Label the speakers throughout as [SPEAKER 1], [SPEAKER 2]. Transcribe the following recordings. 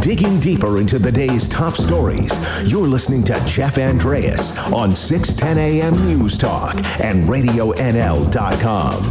[SPEAKER 1] Digging deeper into the day's top stories, you're listening to Jeff Andreas on 610 AM News Talk and RadioNL.com.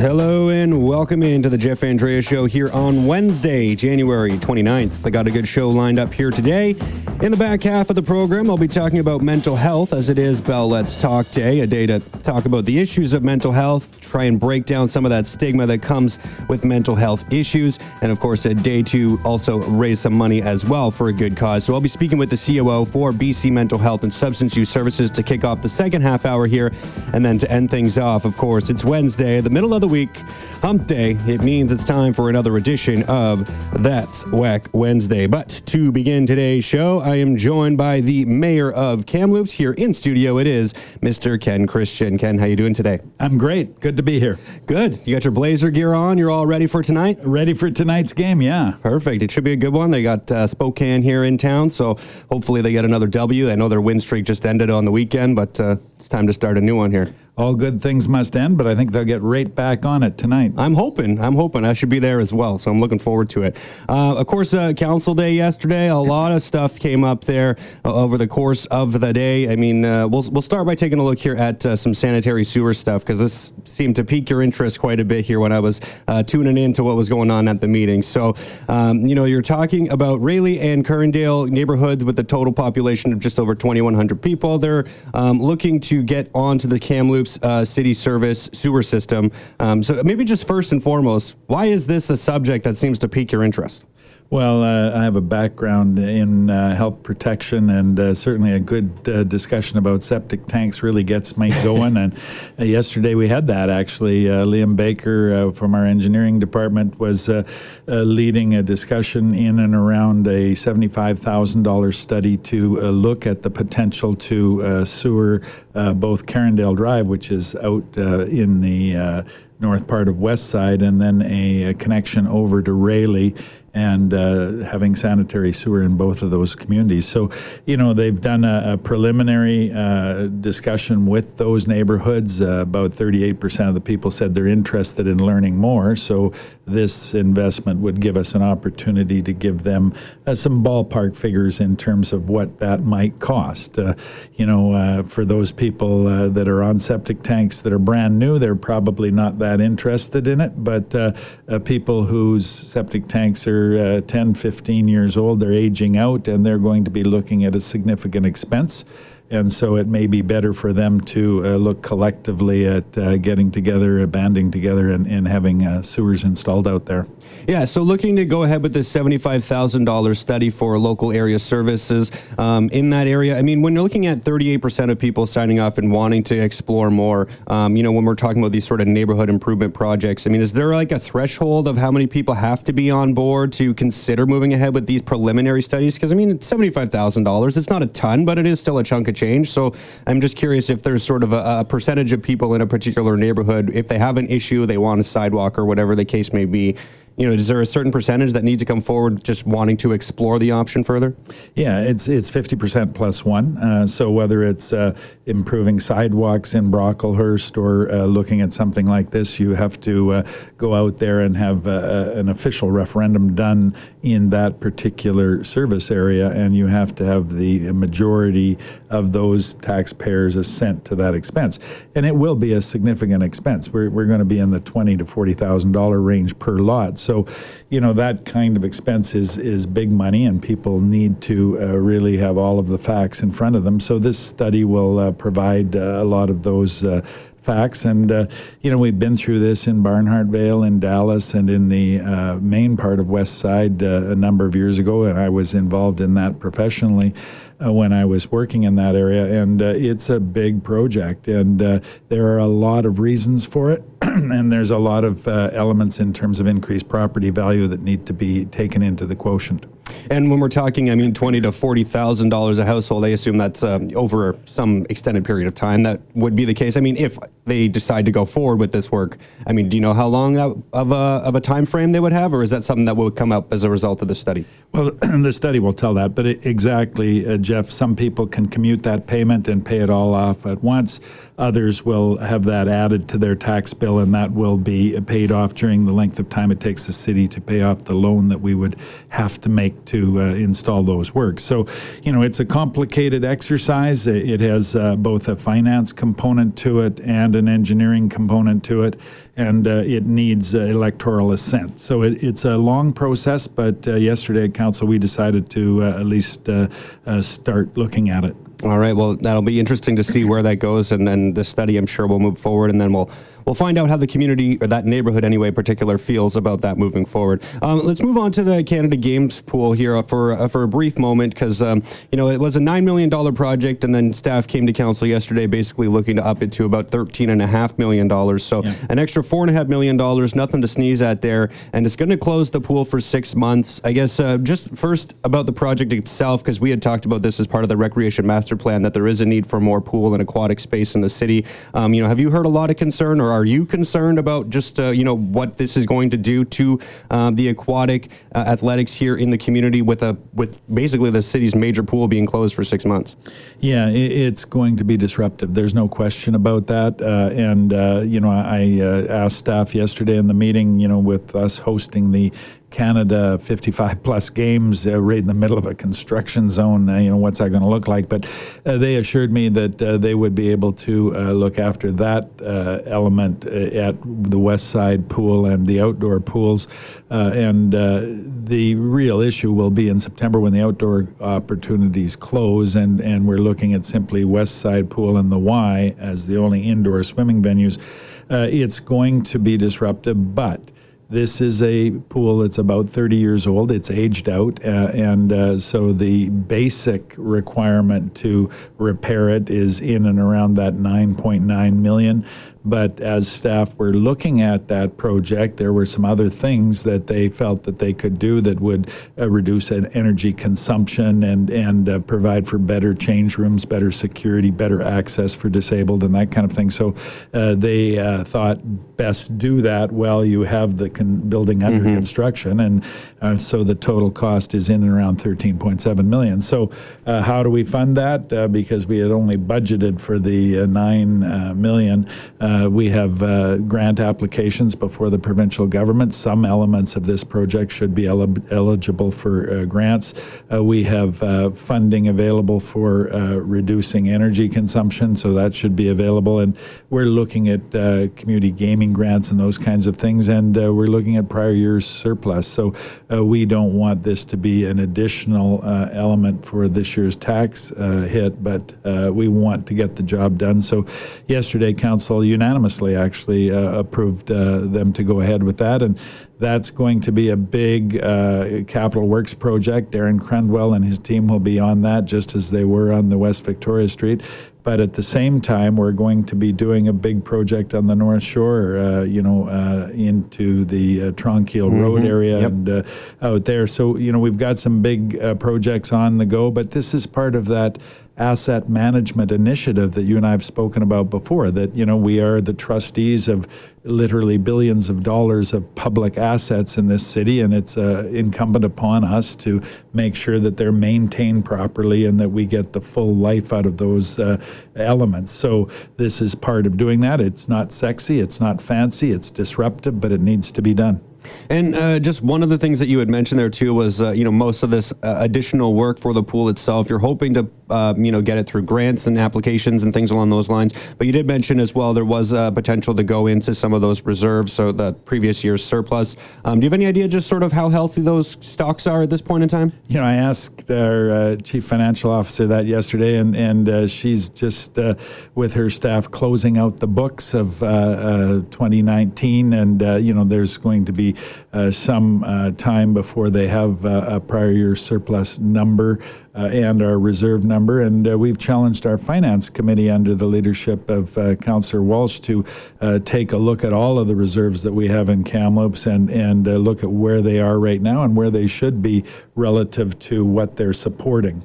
[SPEAKER 2] Hello and welcome into the Jeff Andrea Show here on Wednesday, January 29th. I got a good show lined up here today. In the back half of the program, I'll be talking about mental health as it is Bell Let's Talk Day, a day to talk about the issues of mental health, try and break down some of that stigma that comes with mental health issues, and of course, a day to also raise some money as well for a good cause. So I'll be speaking with the COO for BC Mental Health and Substance Use Services to kick off the second half hour here, and then to end things off, of course, it's Wednesday, the middle of the week, hump day. It means it's time for another edition of That's Whack Wednesday. But to begin today's show, I am joined by the mayor of Kamloops here in studio. It is Mr. Ken Christian. Ken, how you doing today?
[SPEAKER 3] I'm great. Good to be here.
[SPEAKER 2] Good. You got your Blazer gear on. You're all ready for tonight.
[SPEAKER 3] Ready for tonight's game? Yeah.
[SPEAKER 2] Perfect. It should be a good one. They got uh, Spokane here in town, so hopefully they get another W. I know their win streak just ended on the weekend, but uh, it's time to start a new one here.
[SPEAKER 3] All good things must end, but I think they'll get right back on it tonight.
[SPEAKER 2] I'm hoping. I'm hoping I should be there as well, so I'm looking forward to it. Uh, of course, uh, Council Day yesterday, a lot of stuff came up there uh, over the course of the day. I mean, uh, we'll we'll start by taking a look here at uh, some sanitary sewer stuff because this seemed to pique your interest quite a bit here when I was uh, tuning in to what was going on at the meeting. So, um, you know, you're talking about Rayleigh and Kerndale neighborhoods with a total population of just over 2,100 people. They're um, looking to get onto the Kamloops uh, city service sewer system. Um, so maybe just first and foremost, why is this a subject that seems to pique your interest?
[SPEAKER 3] Well, uh, I have a background in uh, health protection, and uh, certainly a good uh, discussion about septic tanks really gets me going. and uh, yesterday we had that actually. Uh, Liam Baker from our engineering department was leading a discussion in and around a $75,000 study to look at the potential to sewer both Kerndale Drive, which is out in the north part of Westsyde, and then a, a connection over to Rayleigh and uh, having sanitary sewer in both of those communities. So, you know, they've done a, a preliminary uh, discussion with those neighborhoods. Uh, about 38% of the people said they're interested in learning more. So, this investment would give us an opportunity to give them uh, some ballpark figures in terms of what that might cost. Uh, you know, uh, for those people that are on septic tanks that are brand new, they're probably not that interested in it. But people whose septic tanks are uh, 10, 15 years old, they're aging out and they're going to be looking at a significant expense. And so it may be better for them to uh, look collectively at uh, getting together, uh, banding together, and, and having uh, sewers installed out there.
[SPEAKER 2] Yeah, so looking to go ahead with this $75,000 study for local area services um, in that area. I mean, when you're looking at 38% of people signing off and wanting to explore more, um, you know, when we're talking about these sort of neighborhood improvement projects, I mean, is there like a threshold of how many people have to be on board to consider moving ahead with these preliminary studies? Because, I mean, $75,000, it's not a ton, but it is still a chunk of change. So I'm just curious if there's sort of a, a percentage of people in a particular neighborhood, if they have an issue, they want a sidewalk or whatever the case may be, you know, is there a certain percentage that needs to come forward just wanting to explore the option further?
[SPEAKER 3] Yeah, it's it's 50% plus one. Uh, so whether it's uh, improving sidewalks in Brocklehurst or uh, looking at something like this, you have to uh, go out there and have uh, uh, an official referendum done in that particular service area, and you have to have the majority of those taxpayers assent to that expense. And it will be a significant expense. We're, we're going to be in the twenty to forty thousand dollar range per lot. So, you know, that kind of expense is, is big money, and people need to uh, really have all of the facts in front of them. So, this study will uh, provide uh, a lot of those uh, facts. And, uh, you know, we've been through this in Barnhartvale, in Dallas, and in the uh, main part of Westsyde uh, a number of years ago, and I was involved in that professionally uh, when I was working in that area. And uh, it's a big project, and uh, there are a lot of reasons for it. and there's a lot of uh, elements in terms of increased property value that need to be taken into the quotient.
[SPEAKER 2] And when we're talking, I mean, twenty to forty thousand dollars a household, I assume that's um, over some extended period of time. That would be the case. I mean, if they decide to go forward with this work, I mean, do you know how long that, of a of a time frame they would have, or is that something that will come up as a result of the study?
[SPEAKER 3] Well, the study will tell that, but it, exactly, uh, Jeff. Some people can commute that payment and pay it all off at once. Others will have that added to their tax bill, and that will be paid off during the length of time it takes the city to pay off the loan that we would have to make to uh, install those works. So, you know, it's a complicated exercise. It has uh, both a finance component to it and an engineering component to it, and uh, it needs uh, electoral assent. So it, it's a long process, but uh, yesterday at council we decided to uh, at least start looking at it.
[SPEAKER 2] All right. Well, that'll be interesting to see where that goes, and then the study, I'm sure, will move forward, and then we'll we'll find out how the community or that neighborhood anyway, particular, feels about that moving forward. Um, let's move on to the Canada Games pool here for uh, for a brief moment because um, you know it was a nine million dollar project, and then staff came to council yesterday, basically looking to up it to about thirteen and a half million dollars. So yeah. an extra four and a half million dollars, nothing to sneeze at there, and it's going to close the pool for six months. I guess uh, just first about the project itself, because we had talked about this as part of the recreation master plan that there is a need for more pool and aquatic space in the city. Um, you know, have you heard a lot of concern, or are you concerned about just uh, you know what this is going to do to uh, the aquatic uh, athletics here in the community with a with basically the city's major pool being closed for six months?
[SPEAKER 3] Yeah, it's going to be disruptive. There's no question about that. Uh, and uh, you know, I uh, asked staff yesterday in the meeting, you know, with us hosting the Canada 55 plus games uh, right in the middle of a construction zone. Uh, you know, what's that going to look like? But uh, they assured me that uh, they would be able to uh, look after that uh, element at the west side pool and the outdoor pools. and the real issue will be in September when the outdoor opportunities close, and, and we're looking at simply west side pool and the Y as the only indoor swimming venues. it's going to be disruptive, but this is a pool that's about 30 years old. It's aged out, uh, and uh, so the basic requirement to repair it is in and around that 9.9 million. But as staff were looking at that project, there were some other things that they felt that they could do that would uh, reduce energy consumption and and uh, provide for better change rooms, better security, better access for disabled, and that kind of thing. So uh, they uh, thought best do that while you have the con- building under mm-hmm. construction, and uh, so the total cost is in and around 13.7 million. So uh, how do we fund that? because we had only budgeted for the nine million. Uh, we have uh, grant applications before the provincial government. Some elements of this project should be el- eligible for uh, grants. Uh, we have uh, funding available for uh, reducing energy consumption, so that should be available. And we're looking at community gaming grants and those kinds of things, and we're looking at prior year's surplus. So we don't want this to be an additional element for this year's tax hit, but we want to get the job done. So yesterday, Council unanimously unanimously actually uh, approved uh, them to go ahead with that. And that's going to be a big uh, capital works project. Darren Crundwell and his team will be on that, just as they were on the West Victoria Street. But at the same time, we're going to be doing a big project on the North Shore, uh, you know, uh, into the uh, Tranquille mm-hmm. Road area yep. and uh, out there. So, you know, we've got some big uh, projects on the go, but this is part of that asset management initiative that you and I have spoken about before. That you know we are the trustees of literally billions of dollars of public assets in this city, and it's uh, incumbent upon us to make sure that they're maintained properly and that we get the full life out of those uh, elements. So this is part of doing that. It's not sexy, it's not fancy, it's disruptive, but it needs to be done.
[SPEAKER 2] And uh, just one of the things that you had mentioned there too was, uh, you know, most of this uh, additional work for the pool itself. You're hoping to, uh, you know, get it through grants and applications and things along those lines. But you did mention as well there was a potential to go into some of those reserves, so the previous year's surplus. Um, do you have any idea just sort of how healthy those stocks are at this point in time?
[SPEAKER 3] You know, I asked our uh, chief financial officer that yesterday, and and uh, she's just with her staff closing out the books of 2019, and you know, there's going to be uh, some uh, time before they have uh, a prior year surplus number uh, and our reserve number. And uh, we've challenged our finance committee under the leadership of uh, Councillor Walsh to take a look at all of the reserves that we have in Kamloops and, and look at where they are right now and where they should be relative to what they're supporting.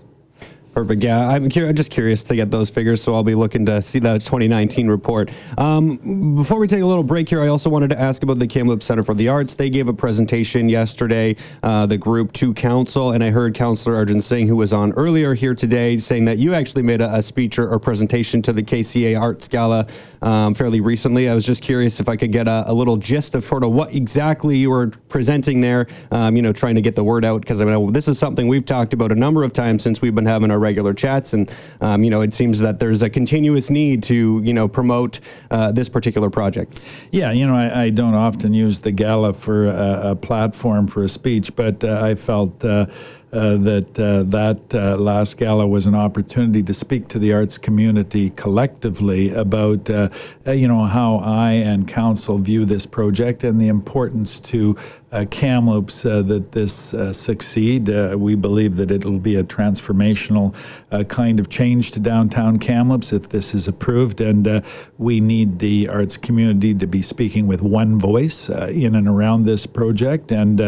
[SPEAKER 2] Perfect. Yeah, I'm, I'm just curious to get those figures, so I'll be looking to see that 2019 report. Um, before we take a little break here, I also wanted to ask about the Kamloops Center for the Arts. They gave a presentation yesterday, uh, the group to council, and I heard Councillor Arjun Singh, who was on earlier here today, saying that you actually made a, a speech or, or, presentation to the KCA Arts Gala um, fairly recently. I was just curious if I could get a, a, little gist of sort of what exactly you were presenting there. Um, you know, trying to get the word out because I mean this is something we've talked about a number of times since we've been having our regular chats, and um, you know, it seems that there's a continuous need to you know promote uh, this particular project.
[SPEAKER 3] Yeah, you know, I, I, don't often use the gala for a, a platform for a speech, but uh, I felt. Uh, uh, that uh, that uh, last gala was an opportunity to speak to the arts community collectively about uh, uh, you know how I and council view this project and the importance to uh, Kamloops uh, that this uh, succeed. Uh, we believe that it'll be a transformational uh, kind of change to downtown Kamloops if this is approved, and uh, we need the arts community to be speaking with one voice in and around this project. And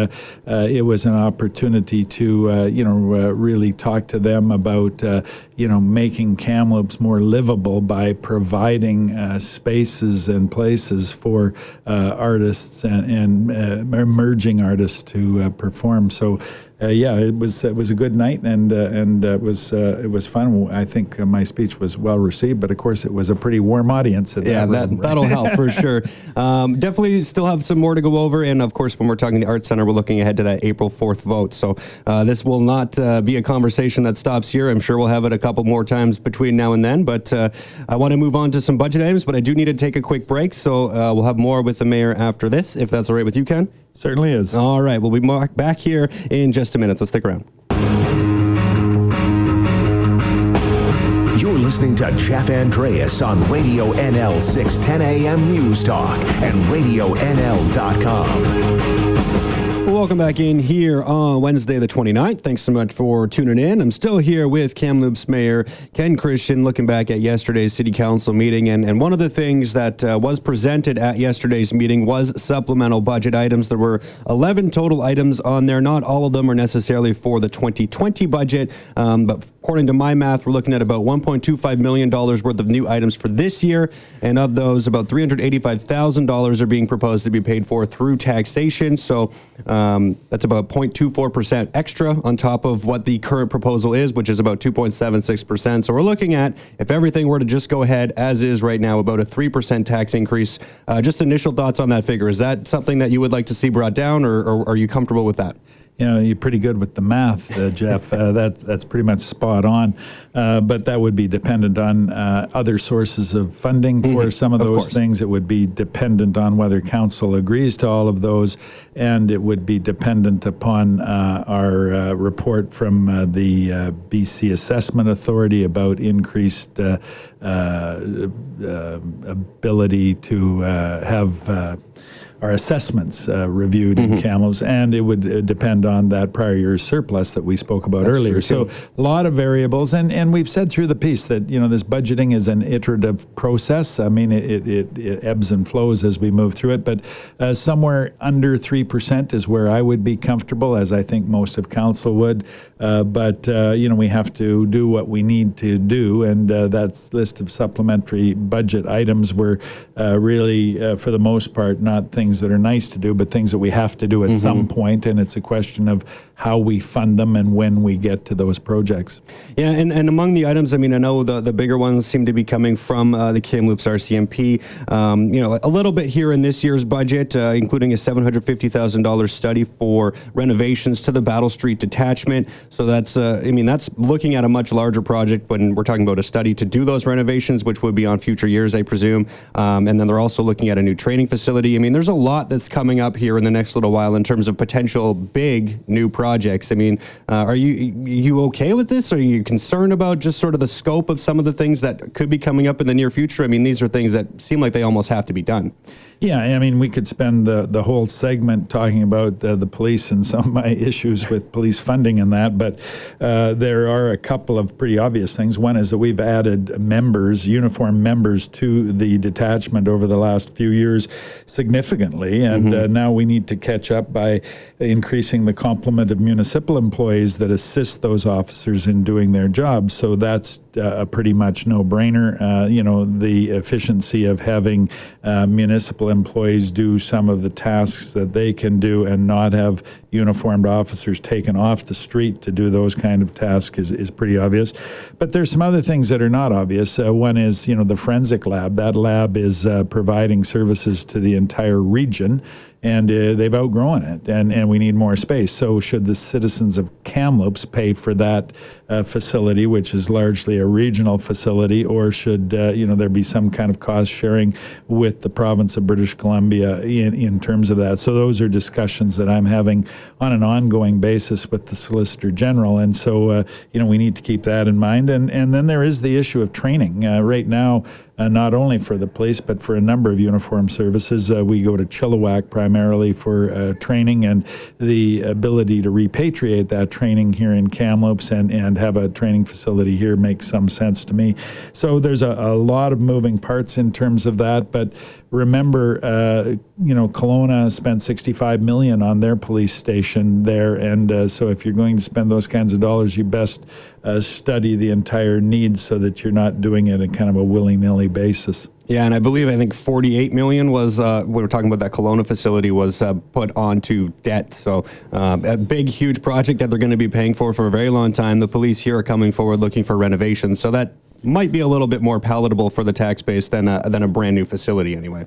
[SPEAKER 3] it was an opportunity to, you know, really talk to them about, you know, making Kamloops more livable by providing uh, spaces and places for uh, artists and, and uh, emerging artists to uh, perform. So uh, yeah, it was it was a good night and uh, and uh, it was uh, it was fun. I think uh, my speech was well received, but of course it was a pretty warm audience.
[SPEAKER 2] yeah,
[SPEAKER 3] that,
[SPEAKER 2] that that'll help for sure. Um, definitely still have some more to go over, and of course when we're talking the Arts Center, we're looking ahead to that April fourth vote. So uh, this will not be a conversation that stops here. I'm sure we'll have it a couple more times between now and then. But I want to move on to some budget items, but I do need to take a quick break. So we'll have more with the mayor after this, if that's all right with you, Ken.
[SPEAKER 3] Certainly is.
[SPEAKER 2] All right, we'll be back here in just a minute, so stick around.
[SPEAKER 1] You're listening to Jeff Andreas on Radio NL 610 AM News Talk and RadioNL.com.
[SPEAKER 2] Welcome back in here on Wednesday, the 29th. Thanks so much for tuning in. I'm still here with Kamloops Mayor Ken Christian looking back at yesterday's City Council meeting. And, and one of the things that uh, was presented at yesterday's meeting was supplemental budget items. There were 11 total items on there. Not all of them are necessarily for the 2020 budget, um, but according to my math, we're looking at about $1.25 million worth of new items for this year. And of those, about $385,000 are being proposed to be paid for through taxation. So um, that's about 0.24% extra on top of what the current proposal is, which is about 2.76%. So we're looking at, if everything were to just go ahead as is right now, about a 3% tax increase. Uh, just initial thoughts on that figure. Is that something that you would like to see brought down, or, or are you comfortable with that?
[SPEAKER 3] You know, you're pretty good with the math, uh, Jeff. Uh, that's that's pretty much spot on. Uh, but that would be dependent on uh, other sources of funding for mm-hmm. some of those things. It would be dependent on whether council agrees to all of those, and it would be dependent upon uh, our uh, report from the BC Assessment Authority about increased ability to have our assessments uh, reviewed mm-hmm. in Kamloops, and it would uh, depend on that prior year's surplus that we spoke about That's earlier. So a lot of variables, and, and we've said through the piece that you know this budgeting is an iterative process. I mean, it, it, it ebbs and flows as we move through it, but uh, somewhere under three percent is where I would be comfortable, as I think most of council would. Uh, but uh, you know, we have to do what we need to do, and uh, that's list of supplementary budget items were really, for the most part, not things things that are nice to do, but things that we have to do at mm-hmm. some point, and it's a question of how we fund them and when we get to those projects.
[SPEAKER 2] Yeah, and, and among the items, I mean, I know the, the bigger ones seem to be coming from uh, the Kamloops RCMP. Um, you know, a little bit here in this year's budget, uh, including a $750,000 study for renovations to the Battle Street detachment. So that's, uh, I mean, that's looking at a much larger project when we're talking about a study to do those renovations, which would be on future years, I presume. Um, and then they're also looking at a new training facility. I mean, there's a lot that's coming up here in the next little while in terms of potential big new projects projects. I mean, uh, are you you okay with this? Are you concerned about just sort of the scope of some of the things that could be coming up in the near future? I mean, these are things that seem like they almost have to be done.
[SPEAKER 3] Yeah, I mean, we could spend the, the whole segment talking about uh, the police and some of my issues with police funding and that, but uh, there are a couple of pretty obvious things. One is that we've added members, uniform members, to the detachment over the last few years significantly, and mm-hmm. uh, now we need to catch up by increasing the complement of municipal employees that assist those officers in doing their jobs. So that's uh, a pretty much no brainer. Uh, you know, the efficiency of having uh, employees do some of the tasks that they can do and not have uniformed officers taken off the street to do those kind of tasks is, is pretty obvious. But there's some other things that are not obvious. Uh, one is, you know, the forensic lab. That lab is uh, providing services to the entire region and uh, they've outgrown it, and, and we need more space. So, should the citizens of Kamloops pay for that uh, facility, which is largely a regional facility, or should uh, you know there be some kind of cost sharing with the province of British Columbia in, in terms of that? So, those are discussions that I'm having on an ongoing basis with the Solicitor General, and so uh, you know we need to keep that in mind. And and then there is the issue of training. Uh, right now, uh, not only for the police, but for a number of uniform services. Uh, we go to Chilliwack primarily for uh, training and the ability to repatriate that training here in Kamloops and, and have a training facility here makes some sense to me. So there's a, a lot of moving parts in terms of that, but remember, uh, you know, Kelowna spent 65 million on their police station there, and uh, so if you're going to spend those kinds of dollars, you best uh, study the entire needs so that you're not doing it in kind of a willy-nilly basis.
[SPEAKER 2] Yeah, and I believe I think 48 million was uh, we were talking about that Kelowna facility was uh, put onto debt. So um, a big, huge project that they're going to be paying for for a very long time. The police here are coming forward looking for renovations, so that might be a little bit more palatable for the tax base than a, than a brand new facility anyway.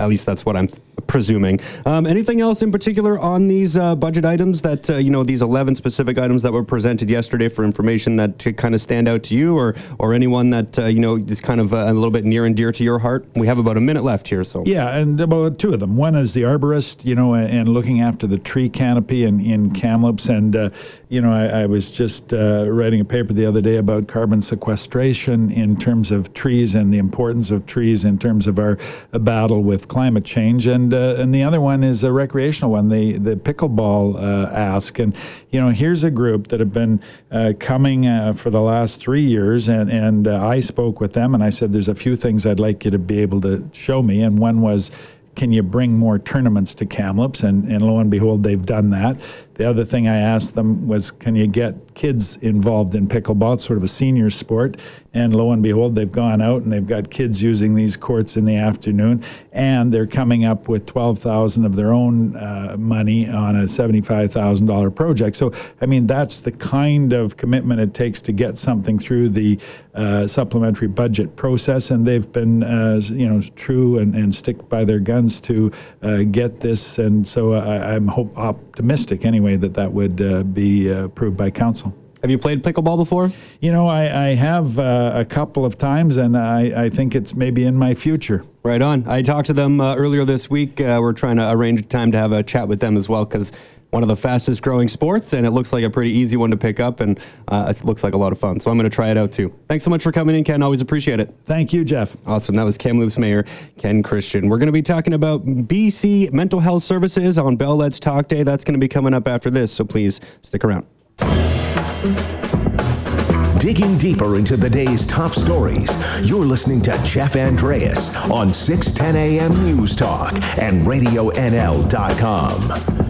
[SPEAKER 2] At least that's what I'm presuming. Um, anything else in particular on these uh, budget items that, uh, you know, these 11 specific items that were presented yesterday for information that to kind of stand out to you or, or anyone that, uh, you know, is kind of uh, a little bit near and dear to your heart? We have about a minute left here, so.
[SPEAKER 3] Yeah, and about two of them. One is the arborist, you know, and looking after the tree canopy in, in Kamloops. And, uh, you know, I, I was just uh, writing a paper the other day about carbon sequestration in terms of trees and the importance of trees in terms of our battle with climate change, and uh, and the other one is a recreational one, the the pickleball uh, ask. And you know, here's a group that have been uh, coming uh, for the last three years, and and uh, I spoke with them, and I said, there's a few things I'd like you to be able to show me, and one was can you bring more tournaments to Kamloops? And, and lo and behold, they've done that. The other thing I asked them was, can you get kids involved in pickleball? It's sort of a senior sport. And lo and behold, they've gone out and they've got kids using these courts in the afternoon, and they're coming up with twelve thousand of their own uh, money on a seventy-five thousand dollar project. So, I mean, that's the kind of commitment it takes to get something through the uh, supplementary budget process, and they've been, uh, you know, true and, and stick by their guns to uh, get this. And so, I, am hope optimistic anyway that that would uh, be uh, approved by council.
[SPEAKER 2] Have you played pickleball before?
[SPEAKER 3] You know, I, I have uh, a couple of times, and I, I think it's maybe in my future.
[SPEAKER 2] Right on. I talked to them uh, earlier this week. Uh, we're trying to arrange a time to have a chat with them as well because one of the fastest growing sports, and it looks like a pretty easy one to pick up, and uh, it looks like a lot of fun. So I'm going to try it out too. Thanks so much for coming in, Ken. Always appreciate it.
[SPEAKER 3] Thank you, Jeff.
[SPEAKER 2] Awesome. That was Kamloops Mayor Ken Christian. We're going to be talking about BC Mental Health Services on Bell Let's Talk Day. That's going to be coming up after this, so please stick around.
[SPEAKER 1] Digging deeper into the day's top stories, you're listening to Jeff Andreas on 610 AM News Talk and RadioNL.com.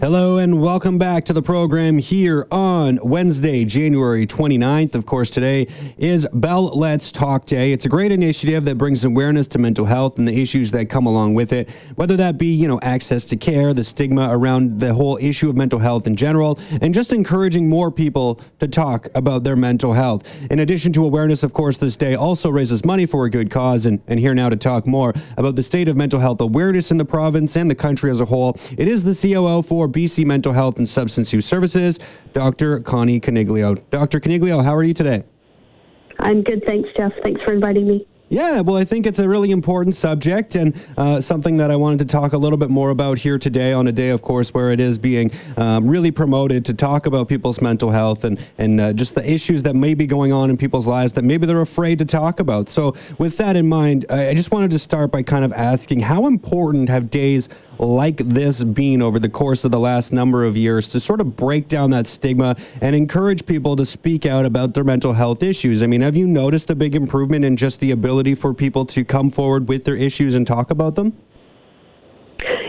[SPEAKER 2] Hello and welcome back to the program here on Wednesday, January 29th. Of course, today is Bell Let's Talk Day. It's a great initiative that brings awareness to mental health and the issues that come along with it, whether that be, you know, access to care, the stigma around the whole issue of mental health in general, and just encouraging more people to talk about their mental health. In addition to awareness, of course, this day also raises money for a good cause. And, and here now to talk more about the state of mental health awareness in the province and the country as a whole, it is the COO for BC Mental Health and Substance Use Services, Dr. Connie Coniglio. Dr. Coniglio, how are you today?
[SPEAKER 4] I'm good, thanks, Jeff. Thanks for inviting me.
[SPEAKER 2] Yeah, well, I think it's a really important subject and uh, something that I wanted to talk a little bit more about here today on a day, of course, where it is being um, really promoted to talk about people's mental health and, and uh, just the issues that may be going on in people's lives that maybe they're afraid to talk about. So, with that in mind, I just wanted to start by kind of asking how important have days like this been over the course of the last number of years to sort of break down that stigma and encourage people to speak out about their mental health issues? I mean, have you noticed a big improvement in just the ability for people to come forward with their issues and talk about them?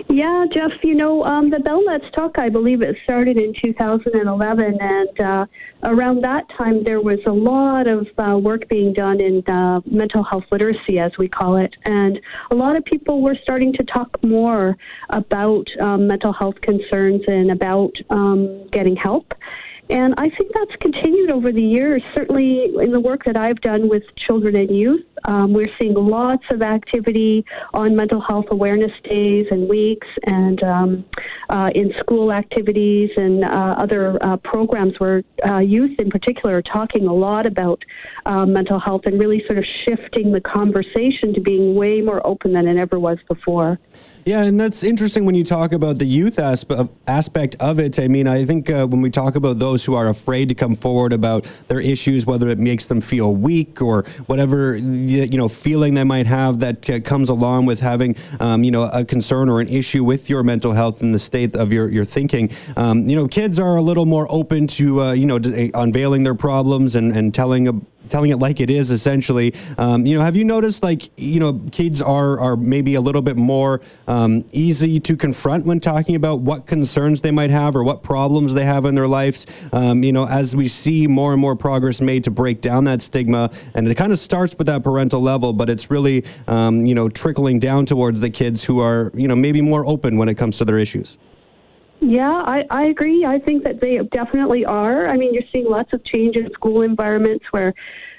[SPEAKER 4] Yeah, Jeff, you know, um, the Bell Let's Talk, I believe it started in 2011, and uh, around that time there was a lot of uh, work being done in uh, mental health literacy, as we call it, and a lot of people were starting to talk more about um, mental health concerns and about um, getting help. And I think that's continued over the years. Certainly, in the work that I've done with children and youth, um, we're seeing lots of activity on mental health awareness days and weeks, and um, uh, in school activities and uh, other uh, programs where uh, youth, in particular, are talking a lot about uh, mental health and really sort of shifting the conversation to being way more open than it ever was before.
[SPEAKER 2] Yeah, and that's interesting when you talk about the youth aspe- aspect of it. I mean, I think uh, when we talk about those who are afraid to come forward about their issues, whether it makes them feel weak or whatever you know feeling they might have that comes along with having um, you know a concern or an issue with your mental health and the state of your your thinking. Um, you know, kids are a little more open to uh, you know unveiling their problems and and telling telling it like it is essentially. Um, you know have you noticed like you know kids are are maybe a little bit more um, easy to confront when talking about what concerns they might have or what problems they have in their lives? Um, you know as we see more and more progress made to break down that stigma and it kind of starts with that parental level but it's really um, you know trickling down towards the kids who are you know maybe more open when it comes to their issues
[SPEAKER 4] yeah, I, I agree. I think that they definitely are. I mean, you're seeing lots of change in school environments where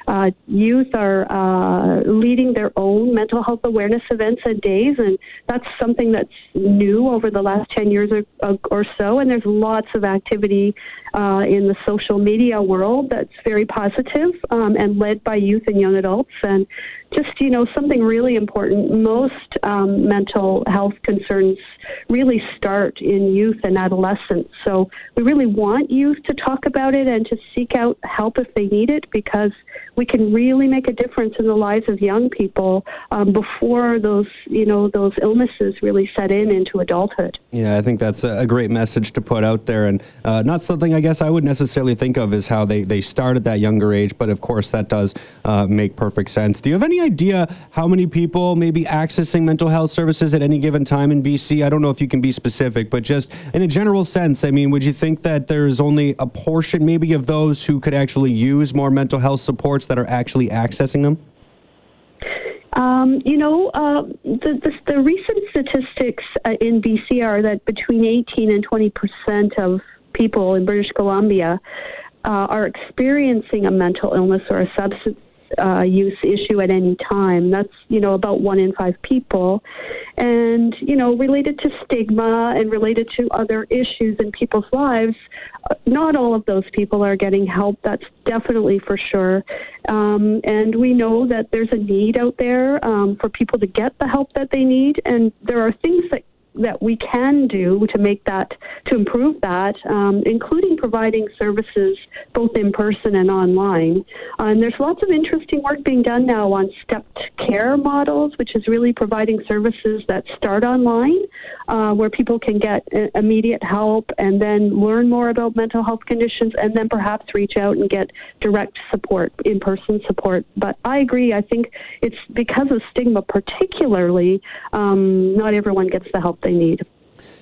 [SPEAKER 4] uh, youth are uh, leading their own mental health awareness events and days, and that's something that's new over the last 10 years or, or so. And there's lots of activity uh, in the social media world that's very positive, um, and led by youth and young adults. And just, you know, something really important. Most um, mental health concerns really start in youth and adolescence. So we really want youth to talk about it and to seek out help if they need it because we can really make a difference in the lives of young people um, before those, you know, those illnesses really set in into adulthood.
[SPEAKER 2] Yeah, I think that's a great message to put out there, and uh, not something I guess I would necessarily think of as how they they start at that younger age, but of course that does uh, make perfect sense. Do you have any idea how many people may be accessing mental health services at any given time in BC? I don't know if you can be specific, but just in a general sense, I mean, would you think that there's only a portion maybe of those who could actually use more mental health supports that are actually accessing them?
[SPEAKER 4] Um, you know, uh, the, the, the, recent statistics uh, in BC are that between 18 and 20 percent of people in British Columbia uh, are experiencing a mental illness or a substance uh, use issue at any time. That's, you know, about one in five people. And, you know, related to stigma and related to other issues in people's lives, uh, not all of those people are getting help. That's definitely for sure. Um, and we know that there's a need out there um, for people to get the help that they need. And there are things that that we can do to make that to improve that, um, including providing services both in person and online. Uh, and there's lots of interesting work being done now on stepped care models, which is really providing services that start online, uh, where people can get immediate help and then learn more about mental health conditions, and then perhaps reach out and get direct support, in-person support. But I agree. I think it's because of stigma, particularly, um, not everyone gets the help they need.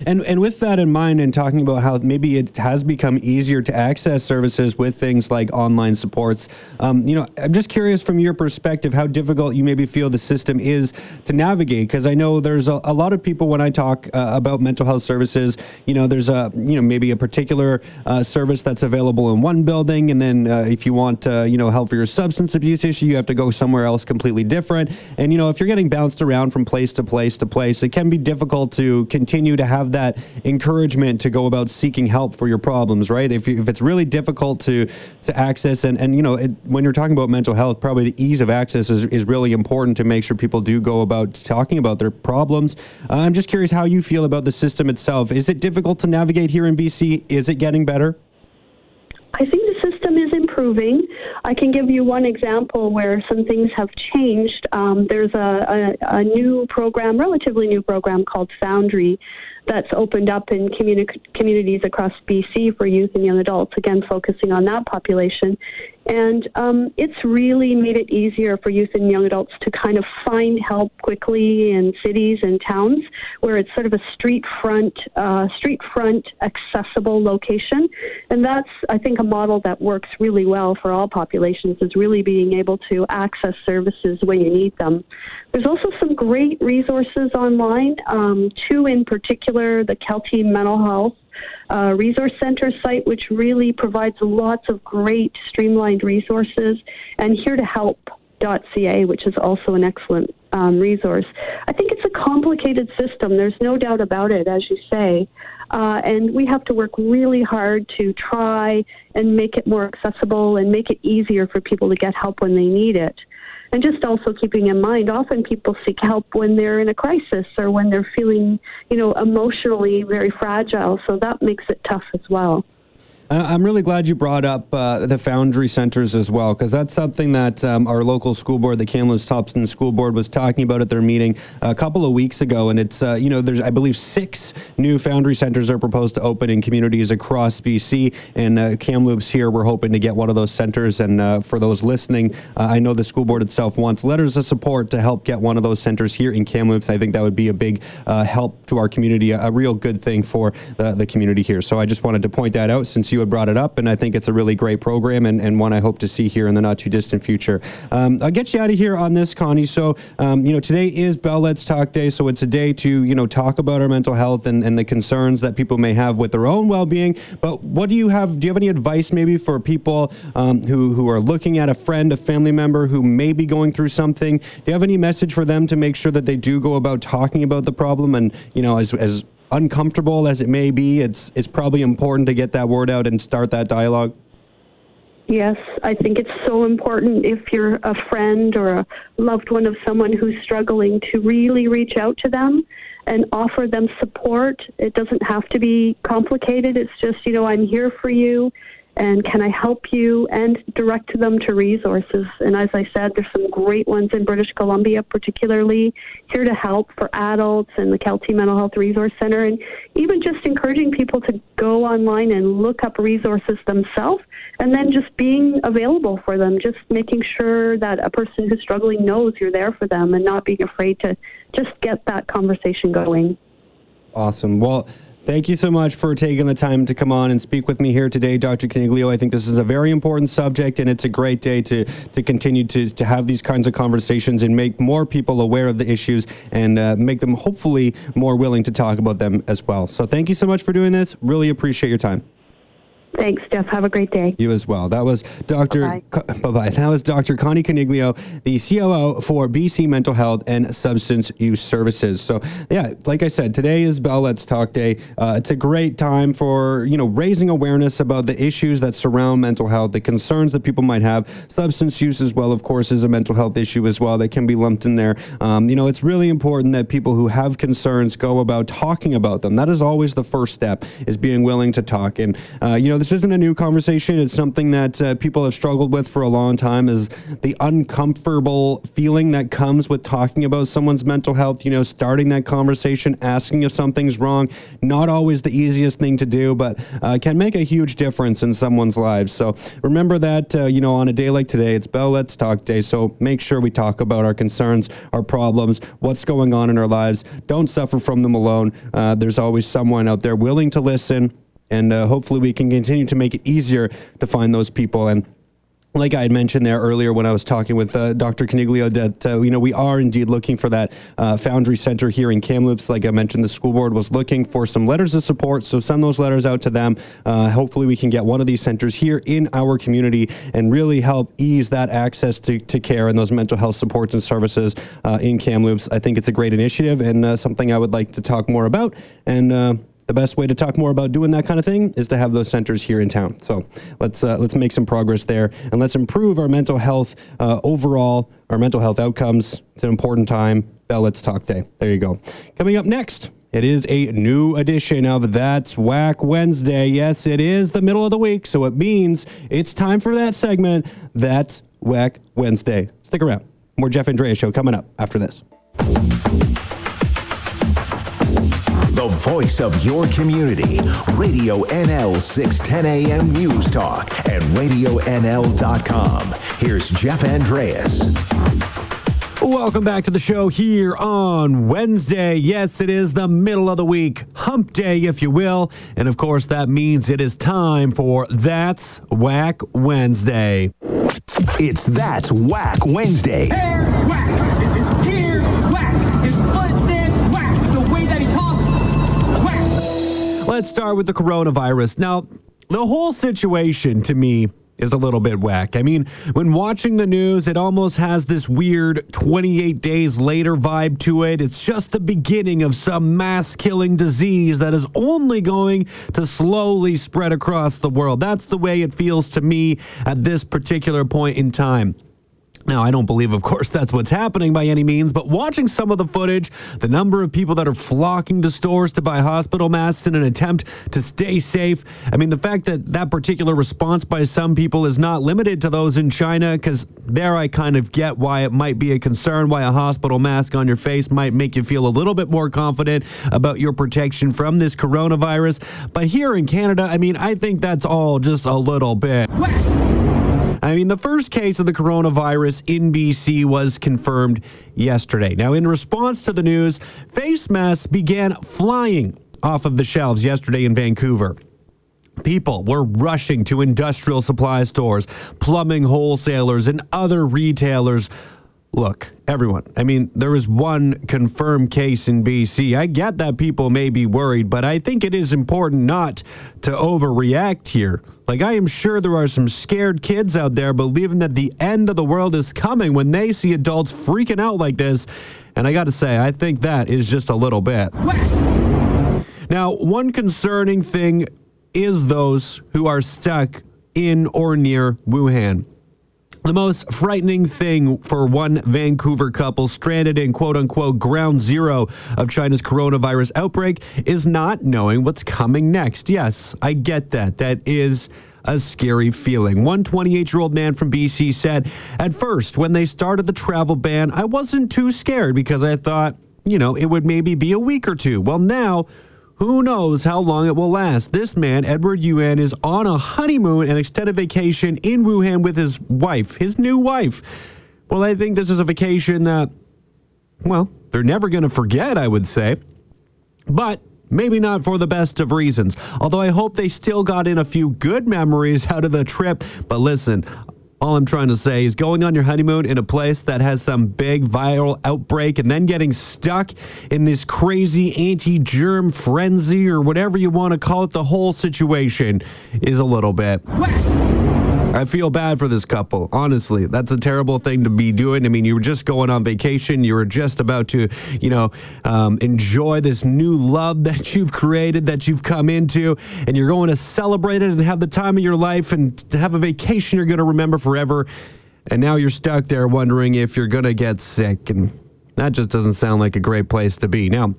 [SPEAKER 2] And and with that in mind, and talking about how maybe it has become easier to access services with things like online supports, um, you know, I'm just curious from your perspective how difficult you maybe feel the system is to navigate. Because I know there's a, a, lot of people when I talk uh, about mental health services, you know, there's a you know maybe a particular uh, service that's available in one building, and then uh, if you want uh, you know help for your substance abuse issue, you have to go somewhere else completely different. And you know, if you're getting bounced around from place to place to place, it can be difficult to continue to to have that encouragement to go about seeking help for your problems, right? If, you, if it's really difficult to to access, and and you know, it, when you're talking about mental health, probably the ease of access is, is really important to make sure people do go about talking about their problems. Uh, I'm just curious how you feel about the system itself. Is it difficult to navigate here in BC? Is it getting better?
[SPEAKER 4] I think the system is improving. I can give you one example where some things have changed. Um, there's a, a, a, new program, relatively new program called Foundry, that's opened up in communi- communities across BC for youth and young adults, again, focusing on that population. And um, it's really made it easier for youth and young adults to kind of find help quickly in cities and towns where it's sort of a street front, uh, street front accessible location. And that's, I think, a model that works really well for all populations is really being able to access services when you need them. There's also some great resources online, um, two in particular, the Kelty Mental Health uh, Resource Center site, which really provides lots of great streamlined resources, and Here to Help.ca, which is also an excellent um, resource. I think it's a complicated system. There's no doubt about it, as you say. Uh, and we have to work really hard to try and make it more accessible and make it easier for people to get help when they need it. And just also keeping in mind, often people seek help when they're in a crisis or when they're feeling, you know, emotionally very fragile. So that makes it tough as well.
[SPEAKER 2] I'm really glad you brought up uh, the Foundry centers as well, because that's something that um, our local school board, the Kamloops Thompson School Board, was talking about at their meeting a couple of weeks ago. And it's, uh, you know, there's, I believe, six new Foundry centers are proposed to open in communities across BC. And uh, Kamloops here, we're hoping to get one of those centers. And uh, for those listening, uh, I know the school board itself wants letters of support to help get one of those centers here in Kamloops. I think that would be a big uh, help to our community, a, a, real good thing for the, the community here. So I just wanted to point that out since you had brought it up, and I think it's a really great program and, and one I hope to see here in the not too distant future. Um, I'll get you out of here on this, Connie. So, um, you know, today is Bell Let's Talk Day, so it's a day to, you know, talk about our mental health and, and the concerns that people may have with their own well being. But what do you have? Do you have any advice maybe for people um, who, who are looking at a friend, a family member who may be going through something? Do you have any message for them to make sure that they do go about talking about the problem and, you know, as, as uncomfortable as it may be, it's it's probably important to get that word out and start that dialogue.
[SPEAKER 4] Yes, I think it's so important if you're a friend or a loved one of someone who's struggling to really reach out to them and offer them support. It doesn't have to be complicated. It's just, you know, I'm here for you and can I help you and direct them to resources. And as I said, there's some great ones in British Columbia, particularly here to help for adults and the Kelty Mental Health Resource Center, and even just encouraging people to go online and look up resources themselves, and then just being available for them, just making sure that a person who's struggling knows you're there for them and not being afraid to just get that conversation going.
[SPEAKER 2] Awesome. Well, Thank you so much for taking the time to come on and speak with me here today, Dr. Coniglio. I think this is a very important subject, and it's a great day to, to continue to, to have these kinds of conversations and make more people aware of the issues and uh, make them hopefully more willing to talk about them as well. So, thank you so much for doing this. Really appreciate your time.
[SPEAKER 4] Thanks, Jeff. Have a great day.
[SPEAKER 2] You as well. That was Dr. Bye bye. That was Dr. Connie Coniglio, the COO for BC Mental Health and Substance Use Services. So, yeah, like I said, today is Bell Let's Talk Day. Uh, it's a great time for you know raising awareness about the issues that surround mental health, the concerns that people might have. Substance use, as well, of course, is a mental health issue as well that can be lumped in there. Um, you know, it's really important that people who have concerns go about talking about them. That is always the first step, is being willing to talk. And uh, you know this isn't a new conversation. It's something that uh, people have struggled with for a long time is the uncomfortable feeling that comes with talking about someone's mental health, you know, starting that conversation, asking if something's wrong. Not always the easiest thing to do, but uh, can make a huge difference in someone's lives. So remember that, uh, you know, on a day like today, it's Bell Let's Talk Day. So make sure we talk about our concerns, our problems, what's going on in our lives. Don't suffer from them alone. Uh, there's always someone out there willing to listen and uh, hopefully we can continue to make it easier to find those people and like I had mentioned there earlier when I was talking with uh, Dr. Coniglio, that uh, you know we are indeed looking for that uh, Foundry Center here in Kamloops. Like I mentioned, the school board was looking for some letters of support, so send those letters out to them. Uh, hopefully, we can get one of these centers here in our community and really help ease that access to, to care and those mental health supports and services uh, in Kamloops. I think it's a great initiative and uh, something I would like to talk more about. And the best way to talk more about doing that kind of thing is to have those centers here in town. So let's uh, let's make some progress there and let's improve our mental health uh, overall, our mental health outcomes. It's an important time. Bell Let's Talk Day. There you go. Coming up next. It is a new edition of That's Whack Wednesday. Yes, it is the middle of the week, so it means it's time for that segment. That's Whack Wednesday. Stick around. More Jeff Andrea show coming up after this.
[SPEAKER 1] The voice of your community. Radio NL 610 AM News Talk and RadioNL.com. Here's Jeff Andreas.
[SPEAKER 2] Welcome back to the show here on Wednesday. Yes, it is the middle of the week, hump day, if you will. And of course, that means it is time for That's Whack Wednesday.
[SPEAKER 1] It's That's Whack Wednesday.
[SPEAKER 5] Hair
[SPEAKER 2] Let's start with the coronavirus. Now, the whole situation to me is a little bit whack. I mean, when watching the news, it almost has this weird 28 days later vibe to it. It's just the beginning of some mass killing disease that is only going to slowly spread across the world. That's the way it feels to me at this particular point in time. Now, I don't believe, of course, that's what's happening by any means, but watching some of the footage, the number of people that are flocking to stores to buy hospital masks in an attempt to stay safe. I mean, the fact that that particular response by some people is not limited to those in China, because there I kind of get why it might be a concern, why a hospital mask on your face might make you feel a little bit more confident about your protection from this coronavirus. But here in Canada, I mean, I think that's all just a little bit. I mean, the first case of the coronavirus in BC was confirmed yesterday. Now, in response to the news, face masks began flying off of the shelves yesterday in Vancouver. People were rushing to industrial supply stores, plumbing wholesalers, and other retailers. Look, everyone, I mean, there is one confirmed case in BC. I get that people may be worried, but I think it is important not to overreact here. Like, I am sure there are some scared kids out there believing that the end of the world is coming when they see adults freaking out like this. And I got to say, I think that is just a little bit. Now, one concerning thing is those who are stuck in or near Wuhan. The most frightening thing for one Vancouver couple stranded in quote unquote ground zero of China's coronavirus outbreak is not knowing what's coming next. Yes, I get that. That is a scary feeling. One 28 year old man from BC said, At first, when they started the travel ban, I wasn't too scared because I thought, you know, it would maybe be a week or two. Well, now, who knows how long it will last? This man, Edward Yuan, is on a honeymoon and extended vacation in Wuhan with his wife, his new wife. Well, I think this is a vacation that, well, they're never going to forget, I would say. But maybe not for the best of reasons. Although I hope they still got in a few good memories out of the trip. But listen, all I'm trying to say is going on your honeymoon in a place that has some big viral outbreak and then getting stuck in this crazy anti germ frenzy or whatever you want to call it, the whole situation is a little bit. I feel bad for this couple. Honestly, that's a terrible thing to be doing. I mean, you were just going on vacation. You were just about to, you know, um, enjoy this new love that you've created, that you've come into, and you're going to celebrate it and have the time of your life and to have a vacation you're going to remember forever. And now you're stuck there wondering if you're going to get sick. And that just doesn't sound like a great place to be. Now,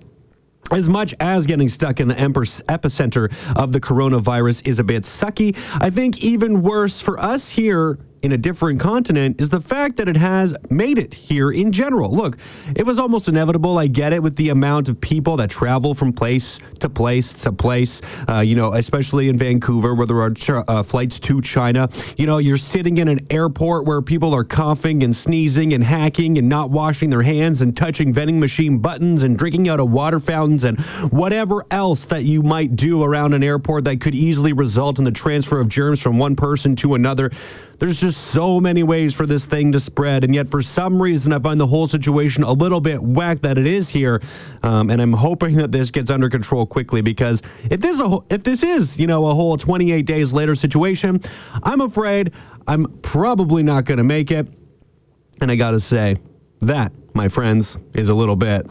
[SPEAKER 2] as much as getting stuck in the epicenter of the coronavirus is a bit sucky, I think even worse for us here in a different continent is the fact that it has made it here in general. Look, it was almost inevitable. I get it with the amount of people that travel from place to place to place, uh, you know, especially in Vancouver where there are ch- uh, flights to China. You know, you're sitting in an airport where people are coughing and sneezing and hacking and not washing their hands and touching vending machine buttons and drinking out of water fountains and whatever else that you might do around an airport that could easily result in the transfer of germs from one person to another There's just so many ways for this thing to spread, and yet for some reason, I find the whole situation a little bit whack that it is here. Um, and I'm hoping that this gets under control quickly because if this a, if this is you know a whole 28 days later situation, I'm afraid I'm probably not going to make it. And I got to say, that, my friends, is a little bit.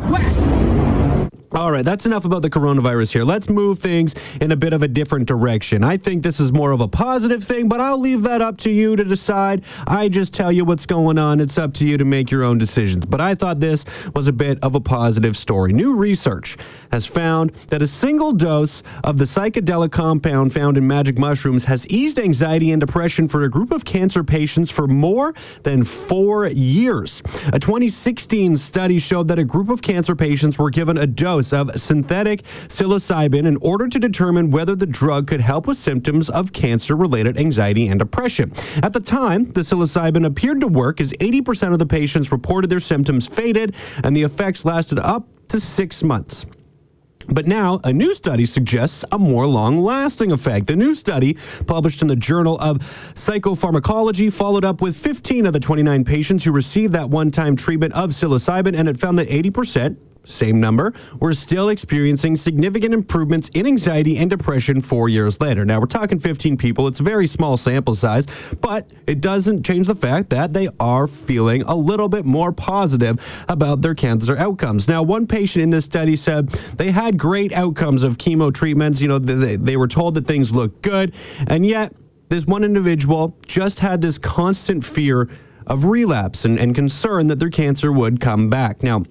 [SPEAKER 2] All right, that's enough about the coronavirus here. Let's move things in a bit of a different direction. I think this is more of a positive thing, but I'll leave that up to you to decide. I just tell you what's going on. It's up to you to make your own decisions. But I thought this was a bit of a positive story. New research has found that a single dose of the psychedelic compound found in magic mushrooms has eased anxiety and depression for a group of cancer patients for more than four years. A 2016 study showed that a group of cancer patients were given a dose of synthetic psilocybin in order to determine whether the drug could help with symptoms of cancer related anxiety and depression. At the time, the psilocybin appeared to work as 80% of the patients reported their symptoms faded and the effects lasted up to six months. But now, a new study suggests a more long lasting effect. The new study, published in the Journal of Psychopharmacology, followed up with 15 of the 29 patients who received that one time treatment of psilocybin, and it found that 80% same number, were still experiencing significant improvements in anxiety and depression four years later. Now, we're talking 15 people. It's a very small sample size, but it doesn't change the fact that they are feeling a little bit more positive about their cancer outcomes. Now, one patient in this study said they had great outcomes of chemo treatments. You know, they, they were told that things looked good, and yet this one individual just had this constant fear of relapse and, and concern that their cancer would come back. Now,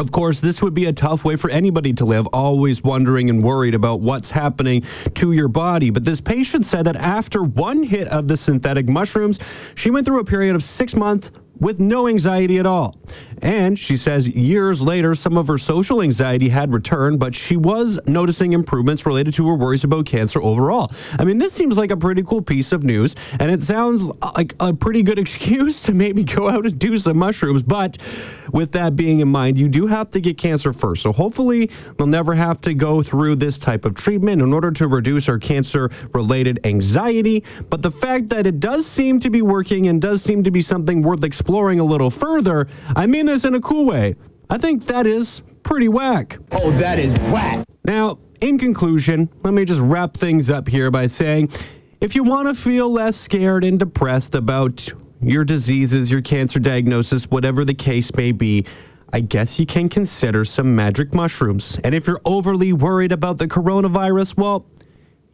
[SPEAKER 2] of course, this would be a tough way for anybody to live, always wondering and worried about what's happening to your body. But this patient said that after one hit of the synthetic mushrooms, she went through a period of six months with no anxiety at all. And she says years later, some of her social anxiety had returned, but she was noticing improvements related to her worries about cancer overall. I mean, this seems like a pretty cool piece of news, and it sounds like a pretty good excuse to maybe go out and do some mushrooms. But with that being in mind, you do have to get cancer first. So hopefully, we'll never have to go through this type of treatment in order to reduce our cancer related anxiety. But the fact that it does seem to be working and does seem to be something worth exploring a little further, I mean this in a cool way. I think that is pretty whack.
[SPEAKER 1] Oh, that is whack.
[SPEAKER 2] Now, in conclusion, let me just wrap things up here by saying if you want to feel less scared and depressed about your diseases, your cancer diagnosis, whatever the case may be, I guess you can consider some magic mushrooms. And if you're overly worried about the coronavirus, well,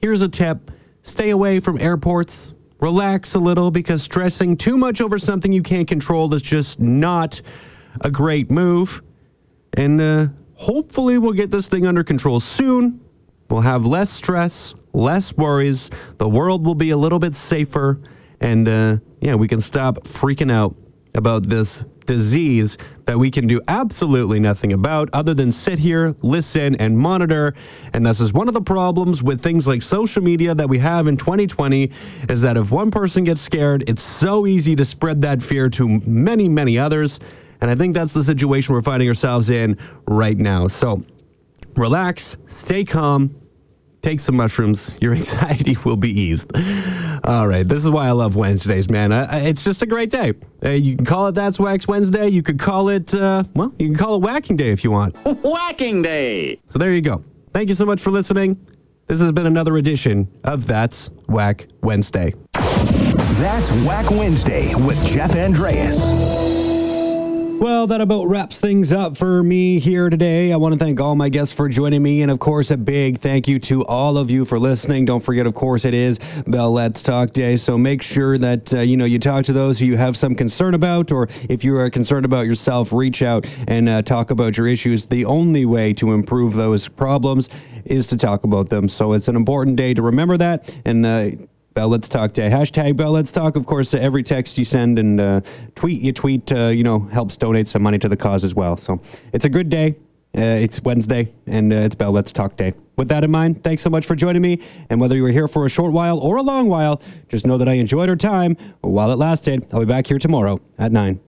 [SPEAKER 2] here's a tip stay away from airports. Relax a little because stressing too much over something you can't control is just not a great move. And uh, hopefully, we'll get this thing under control soon. We'll have less stress, less worries. The world will be a little bit safer. And uh, yeah, we can stop freaking out about this disease that we can do absolutely nothing about other than sit here, listen, and monitor. And this is one of the problems with things like social media that we have in 2020 is that if one person gets scared, it's so easy to spread that fear to many, many others. And I think that's the situation we're finding ourselves in right now. So relax, stay calm, take some mushrooms. Your anxiety will be eased. All right, this is why I love Wednesdays, man. I, I, it's just a great day. Uh, you can call it That's Wax Wednesday. You could call it, uh, well, you can call it Whacking Day if you want.
[SPEAKER 1] Whacking Day.
[SPEAKER 2] So there you go. Thank you so much for listening. This has been another edition of That's Whack Wednesday.
[SPEAKER 1] That's Whack Wednesday with Jeff Andreas.
[SPEAKER 2] Well, that about wraps things up for me here today. I want to thank all my guests for joining me. And of course, a big thank you to all of you for listening. Don't forget, of course, it is Bell Let's Talk Day. So make sure that, uh, you know, you talk to those who you have some concern about, or if you are concerned about yourself, reach out and uh, talk about your issues. The only way to improve those problems is to talk about them. So it's an important day to remember that. And, uh, Bell Let's Talk Day. Hashtag Bell Let's Talk. Of course, uh, every text you send and uh, tweet you tweet, uh, you know, helps donate some money to the cause as well. So it's a good day. Uh, it's Wednesday, and uh, it's Bell Let's Talk Day. With that in mind, thanks so much for joining me. And whether you were here for a short while or a long while, just know that I enjoyed our time while it lasted. I'll be back here tomorrow at 9.